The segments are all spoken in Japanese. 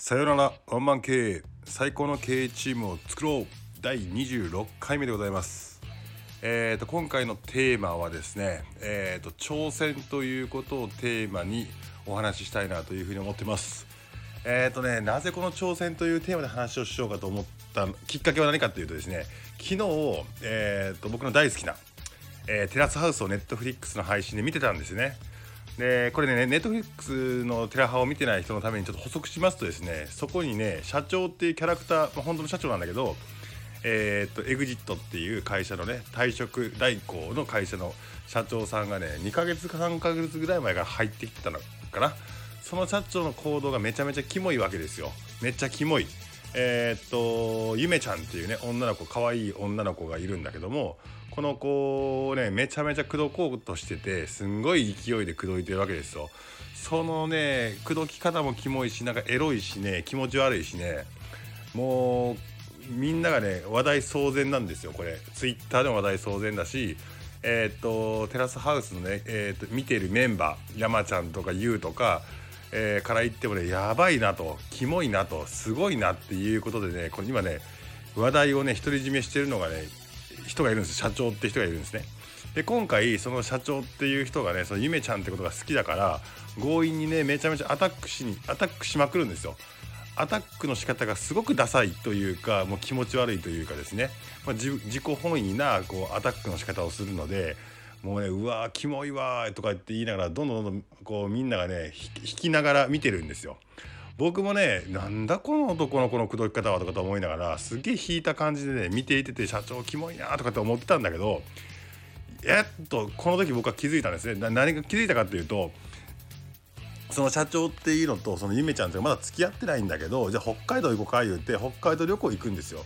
さよならワンマン経営最高の経営チームを作ろう第26回目でございます。えーと今回のテーマはですねえーと挑戦ということをテーマにお話ししたいなというふうに思ってます。えーとねなぜこの挑戦というテーマで話をしようかと思ったきっかけは何かというとですね昨日、えーと僕の大好きな、えーテラスハウスをネットフリックスの配信で見てたんですね。でこれねネットフリックスのテラハを見てない人のためにちょっと補足しますとですねそこにね社長っていうキャラクター、まあ、本当の社長なんだけどえー、っとエグジットっていう会社のね退職代行の会社の社長さんがね2ヶ月か3ヶ月ぐらい前から入ってきたのかな。その社長の行動がめちゃめちゃキモいわけですよ。めっちゃキモい。えー、っとゆめちゃんっていうね女の子可愛い女の子がいるんだけどもこの子ねめちゃめちゃ口説こうとしててすんごい勢いで口説いてるわけですよ。そのね口説き方もキモいしなんかエロいしね気持ち悪いしねもうみんながね話題騒然なんですよこれ。ツイッターでも話題騒然だしえー、っとテラスハウスのね、えー、っと見てるメンバー山ちゃんとかゆうとかえー、から言ってもねやばいなとキモいなとすごいなっていうことでねこれ今ね話題をね独り占めしてるのがね人がいるんです社長って人がいるんですね。で今回その社長っていう人がねそのゆめちゃんってことが好きだから強引にねめちゃめちゃアタックしにアタックしまくるんですよ。アタックの仕方がすごくダサいというかもう気持ち悪いというかですね、まあ、自己本位なこうアタックの仕方をするのでもうねうわーキモいわとか言って言いながらどんどんどんどんこうみんながね引きながら見てるんですよ。僕もねなんだこの男の子の口説き方はとかと思いながらすげえ引いた感じでね見ていてて社長キモいなとかって思ってたんだけどやっとこの時僕は気づいたんですね何が気づいたかっていうとその社長っていうのとそのゆめちゃんってまだ付き合ってないんだけどじゃあ北海道行こうか言うて北海道旅行行くんですよ。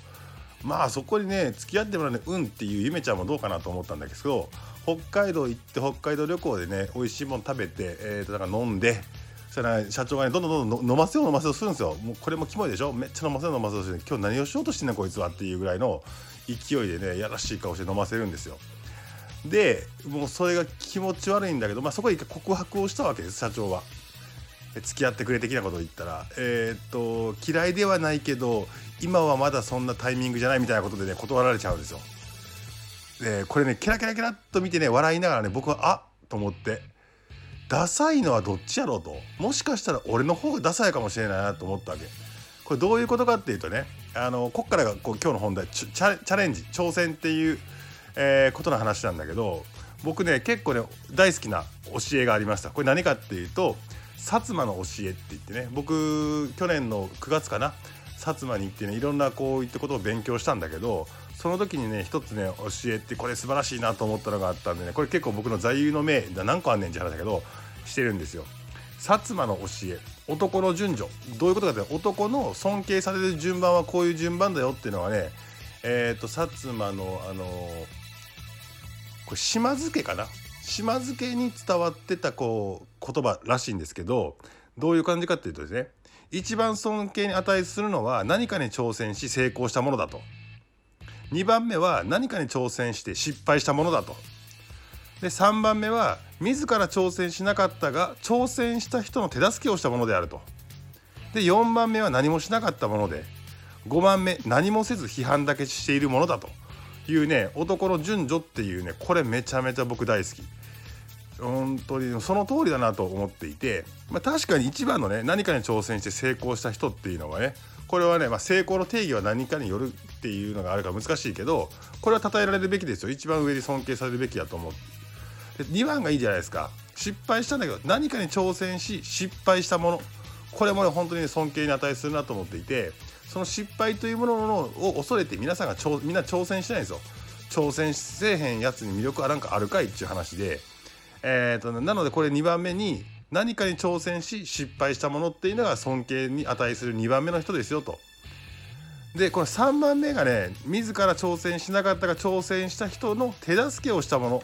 まあそこにね付き合ってもらうねうんっていうゆめちゃんもどうかなと思ったんだけど北海道行って北海道旅行でね美味しいもの食べて、えー、となんか飲んでそしたら、社長がねどんどんどんどん飲ませよう飲ませようするんですよ。もうこれもキモいでしょ？めっちゃ飲ませよう飲ませようして今日何をしようとしてんねんこいつはっていうぐらいの勢いでねやらしい顔して飲ませるんですよ。でもうそれが気持ち悪いんだけど、まあ、そこで一回告白をしたわけです社長は。付き合ってくれ的なことを言ったら。えー、っと嫌いではないけど今はまだそんなタイミングじゃないみたいなことでね断られちゃうんですよ。でこれねキラキラキラっと見てね笑いながらね僕はあっと思って。ダサいのはどっちやろうと。もしかしたら俺の方がダサいかもしれないなと思ったわけ。これどういうことかっていうとねあのこっからがこう今日の本題チャレンジ挑戦っていう、えー、ことの話なんだけど僕ね結構ね大好きな教えがありました。これ何かっていうと薩摩の教えって言ってね僕去年の9月かな薩摩に行ってねいろんなこういったことを勉強したんだけどその時にね一つね教えてこれ素晴らしいなと思ったのがあったんでねこれ結構僕の座右の銘何個あんねんって話だけどしてるんですよ。薩摩の教え男の順序。どういうことかって男の尊敬される順番はこういう順番だよっていうのはねえっ、ー、と薩摩のあのこれ島津家かな？島津家に伝わってたこう言葉らしいんですけどどういう感じかっていうとですね一番尊敬に値するのは何かに挑戦し成功したものだと。2番目は何かに挑戦して失敗したものだと。で3番目は自ら挑戦しなかったが挑戦した人の手助けをしたものであると。で4番目は何もしなかったもので5番目何もせず批判だけしているものだと。いうね男の順序っていうねこれめちゃめちゃ僕大好き。本当にその通りだなと思っていて、まあ、確かに一番のね何かに挑戦して成功した人っていうのはねこれはね、まあ、成功の定義は何かによるっていうのがあるから難しいけどこれは称えられるべきですよ。一番上に尊敬されるべきだと思う。で2番がいいじゃないですか。失敗したんだけど何かに挑戦し失敗したもの。これもね本当に尊敬に値するなと思っていてその失敗というものを恐れて皆さんがちょみんな挑戦してないんですよ。挑戦せえへんやつに魅力あらんかあるかいっていう話で。えーと、なのでこれ2番目に何かに挑戦し失敗したものっていうのが尊敬に値する2番目の人ですよと。でこれ3番目がね自ら挑戦しなかったが挑戦した人の手助けをしたもの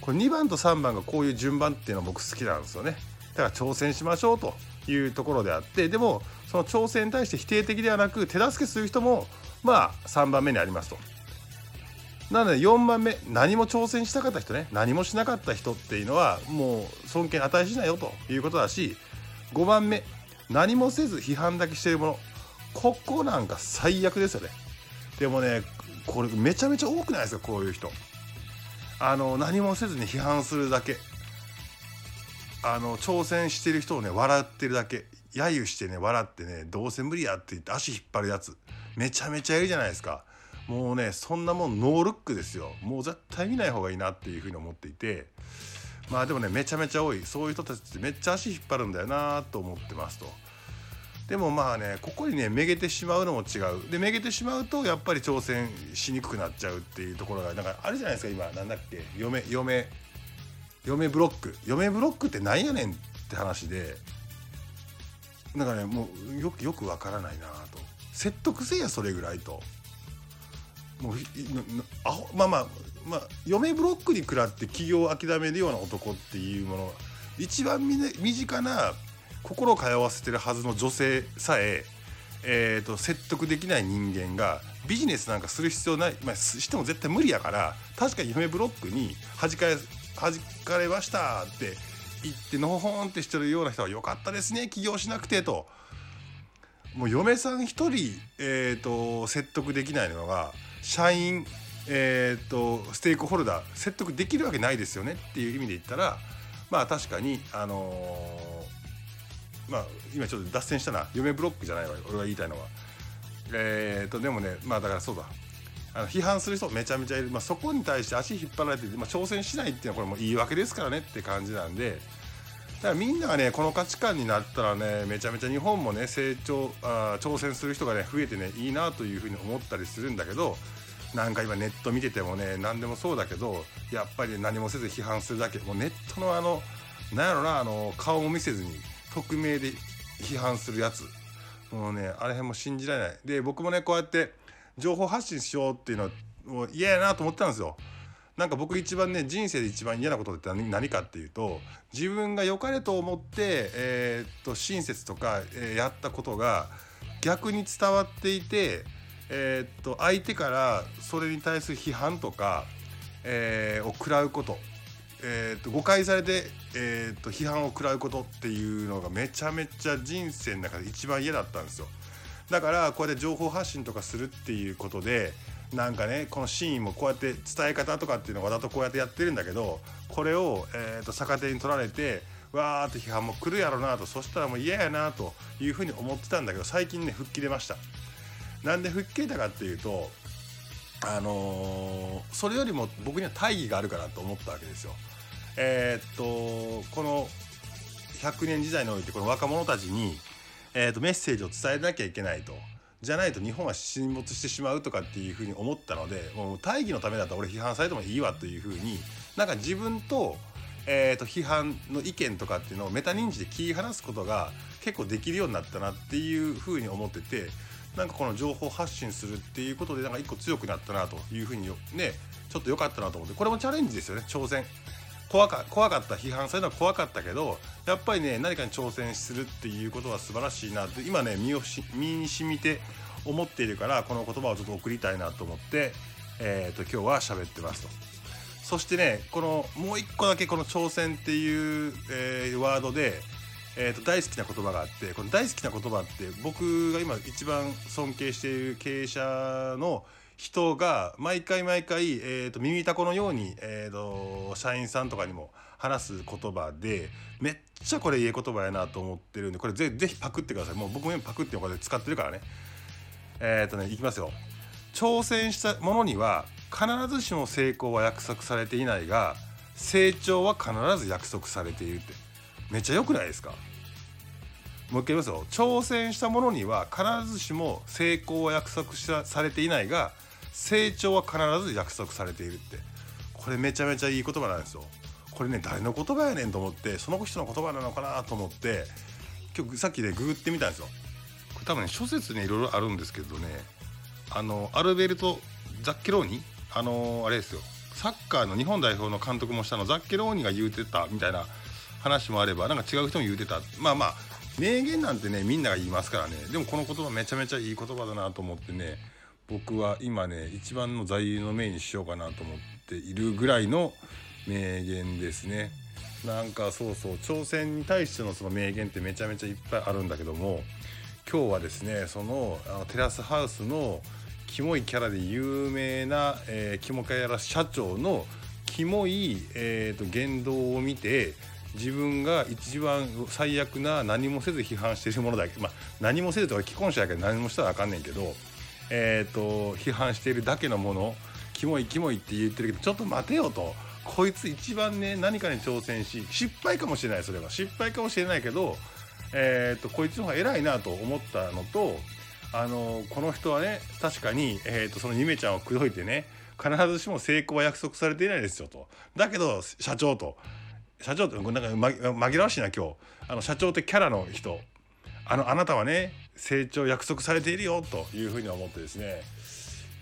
これ2番と3番がこういう順番っていうのは僕好きなんですよねだから挑戦しましょうというところであってでもその挑戦に対して否定的ではなく手助けする人もまあ3番目にありますと。なので4番目何も挑戦したかった人ね。何もしなかった人っていうのはもう尊敬値しないよということだし5番目何もせず批判だけしてるもの。ここなんか最悪ですよね。でもねこれめちゃめちゃ多くないですかこういう人。あの何もせずに批判するだけ。あの挑戦してる人をね笑ってるだけ。揶揄してね笑ってねどうせ無理やって言って足引っ張るやつ。めちゃめちゃいるじゃないですか。もうねそんなもんノールックですよ。もう絶対見ない方がいいなっていうふうに思っていて。まあでもねめちゃめちゃ多い。そういう人たちってめっちゃ足引っ張るんだよなと思ってますと。でもまあねここにねめげてしまうのも違う。でめげてしまうとやっぱり挑戦しにくくなっちゃうっていうところがなんかあるじゃないですか今。なんだっけ？嫁嫁。嫁ブロック。嫁ブロックってなんやねんって話で。なんかねもうよくよくわからないなと。説得せやそれぐらいと。もうあほまあまあまあ嫁ブロックに食らって起業を諦めるような男っていうもの一番身近な心を通わせてるはずの女性さええーと、説得できない人間がビジネスなんかする必要ない、まあ、しても絶対無理やから確かに夢ブロックに弾かれ弾かれましたって言ってのほほんってしてるような人は「よかったですね起業しなくて」と。もう嫁さん一人、えーと、説得できないのが社員、えーと、ステークホルダー説得できるわけないですよねっていう意味で言ったらまあ確かにあのーまあ今ちょっと脱線したな。嫁ブロックじゃないわ俺が言いたいのは。えー、とでもねまあだからそうだ。あの批判する人めちゃめちゃいる、まあ、そこに対して足引っ張られて、まあ、挑戦しないっていうのはこれも言い訳ですからねって感じなんでだからみんながねこの価値観になったらねめちゃめちゃ日本もね成長あ挑戦する人がね増えてねいいなというふうに思ったりするんだけどなんか今ネット見ててもね何でもそうだけどやっぱり何もせず批判するだけ。もうネットのあのなんやろなあの顔も見せずに匿名で批判するやつ。もうねあれ辺も信じられない。で僕もねこうやって情報発信しようっていうのはもう嫌やなと思ってたんですよ。なんか僕一番ね人生で一番嫌なことって何かっていうと自分が良かれと思って、えー、っと親切とか、えー、やったことが逆に伝わっていて、えー、っと相手からそれに対する批判とか、えー、を食らうことえーと、誤解されて、えーと、批判を食らうことっていうのがめちゃめちゃ人生の中で一番嫌だったんですよ。だからこうやって情報発信とかするっていうことでなんかねこのシーンもこうやって伝え方とかっていうのをわざとこうやってやってるんだけどこれを、えーと、逆手に取られてわーって批判も来るやろなとそしたらもう嫌やなというふうに思ってたんだけど最近ね吹っ切れましたなんで吹っ切れたかっていうとあのー、それよりも僕には大義があるかなと思ったわけですよ。えー、っとこの100年時代においてこの若者たちに、えー、っとメッセージを伝えなきゃいけないと。じゃないと日本は沈没してしまうとかっていうふうに思ったのでもう大義のためだったら俺批判されてもいいわというふうになんか自分と,、えー、と批判の意見とかっていうのをメタ認知で切り離すことが結構できるようになったなっていうふうに思っててなんかこの情報発信するっていうことでなんか一個強くなったなというふうにねちょっと良かったなと思ってこれもチャレンジですよね挑戦。怖か怖かった批判されるのは怖かったけどやっぱりね何かに挑戦するっていうことは素晴らしいなって今ね身を身に染みて思っているからこの言葉をちょっと送りたいなと思って、えーと、今日は喋ってますと。そしてねこのもう一個だけこの挑戦っていう、えー、ワードでえー、と大好きな言葉があってこの大好きな言葉って僕が今一番尊敬している経営者の人が毎回毎回、えー、と耳たこのように、えー、と社員さんとかにも話す言葉でめっちゃこれいい言葉やなと思ってるんでこれぜぜひパクってください。もう僕もパクってお金使ってるからね。えっ、ー、とねいきますよ。挑戦したものには必ずしも成功は約束されていないが成長は必ず約束されているって。めっちゃ良くないですか？もう一回言いますよ。挑戦したものには必ずしも成功は約束されていないが成長は必ず約束されているって。これめちゃめちゃいい言葉なんですよ。これね誰の言葉やねんと思ってその人の言葉なのかなと思って今日さっきでググってみたんですよ。これ多分ね諸説ねいろいろあるんですけどねあのアルベルト・ザッケローニ？あのあれですよ。サッカーの日本代表の監督もしたのザッケローニが言うてたみたいな話もあればなんか違う人も言うてた。まあまあ名言なんてねみんなが言いますからね。でもこの言葉めちゃめちゃいい言葉だなと思ってね僕は今ね一番の座右の銘にしようかなと思っているぐらいの名言ですね。なんかそうそう挑戦に対してのその名言ってめちゃめちゃいっぱいあるんだけども今日はですねそのあのテラスハウスのキモいキャラで有名な、えー、キモカヤラ社長のキモい、えーと、言動を見て自分が一番最悪な何もせず批判しているものだけまあ何もせずとか既婚者やけど何もしたらあかんねんけどえーと、批判しているだけのものキモいキモいって言ってるけどちょっと待てよと。こいつ一番ね何かに挑戦し失敗かもしれないそれは。失敗かもしれないけど、えーと、こいつの方が偉いなと思ったのとあのこの人はね確かに、えーと、そのゆめちゃんを口説いてね必ずしも成功は約束されていないですよと。だけど社長と社長ってなんか紛らわしいな今日。あの社長ってキャラの人。あのあなたはね成長約束されているよというふうに思ってですね。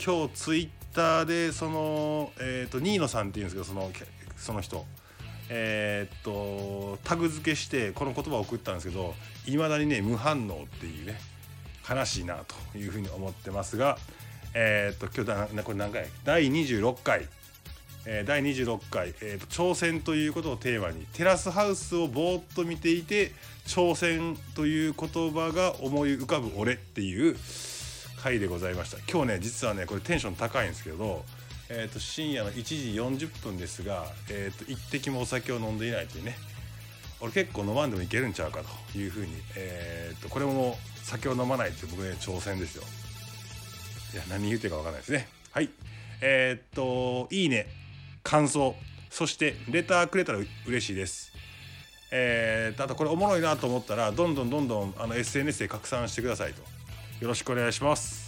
今日ツイッターでその、えーと、ニーノさんっていうんですけどそのその人。えー、っとタグ付けしてこの言葉を送ったんですけどいまだにね無反応っていうね悲しいなというふうに思ってますがえー、っと今日だこれ何回？第26回。え、第26回、えーと、挑戦ということをテーマにテラスハウスをぼーっと見ていて挑戦という言葉が思い浮かぶ俺っていう回でございました。今日ね実はねこれテンション高いんですけど、えーと、深夜の1時40分ですが、えーと、一滴もお酒を飲んでいないというね俺結構飲まんでもいけるんちゃうかというふうに、えー、とこれも酒を飲まないって僕ね挑戦ですよ。いや何言うてるか分かんないですね。はい。えー、っといいね。感想そしてレターくれたら嬉しいです。えー、あとこれおもろいなと思ったらどんどんどんどんあの SNS で拡散してくださいとよろしくお願いします。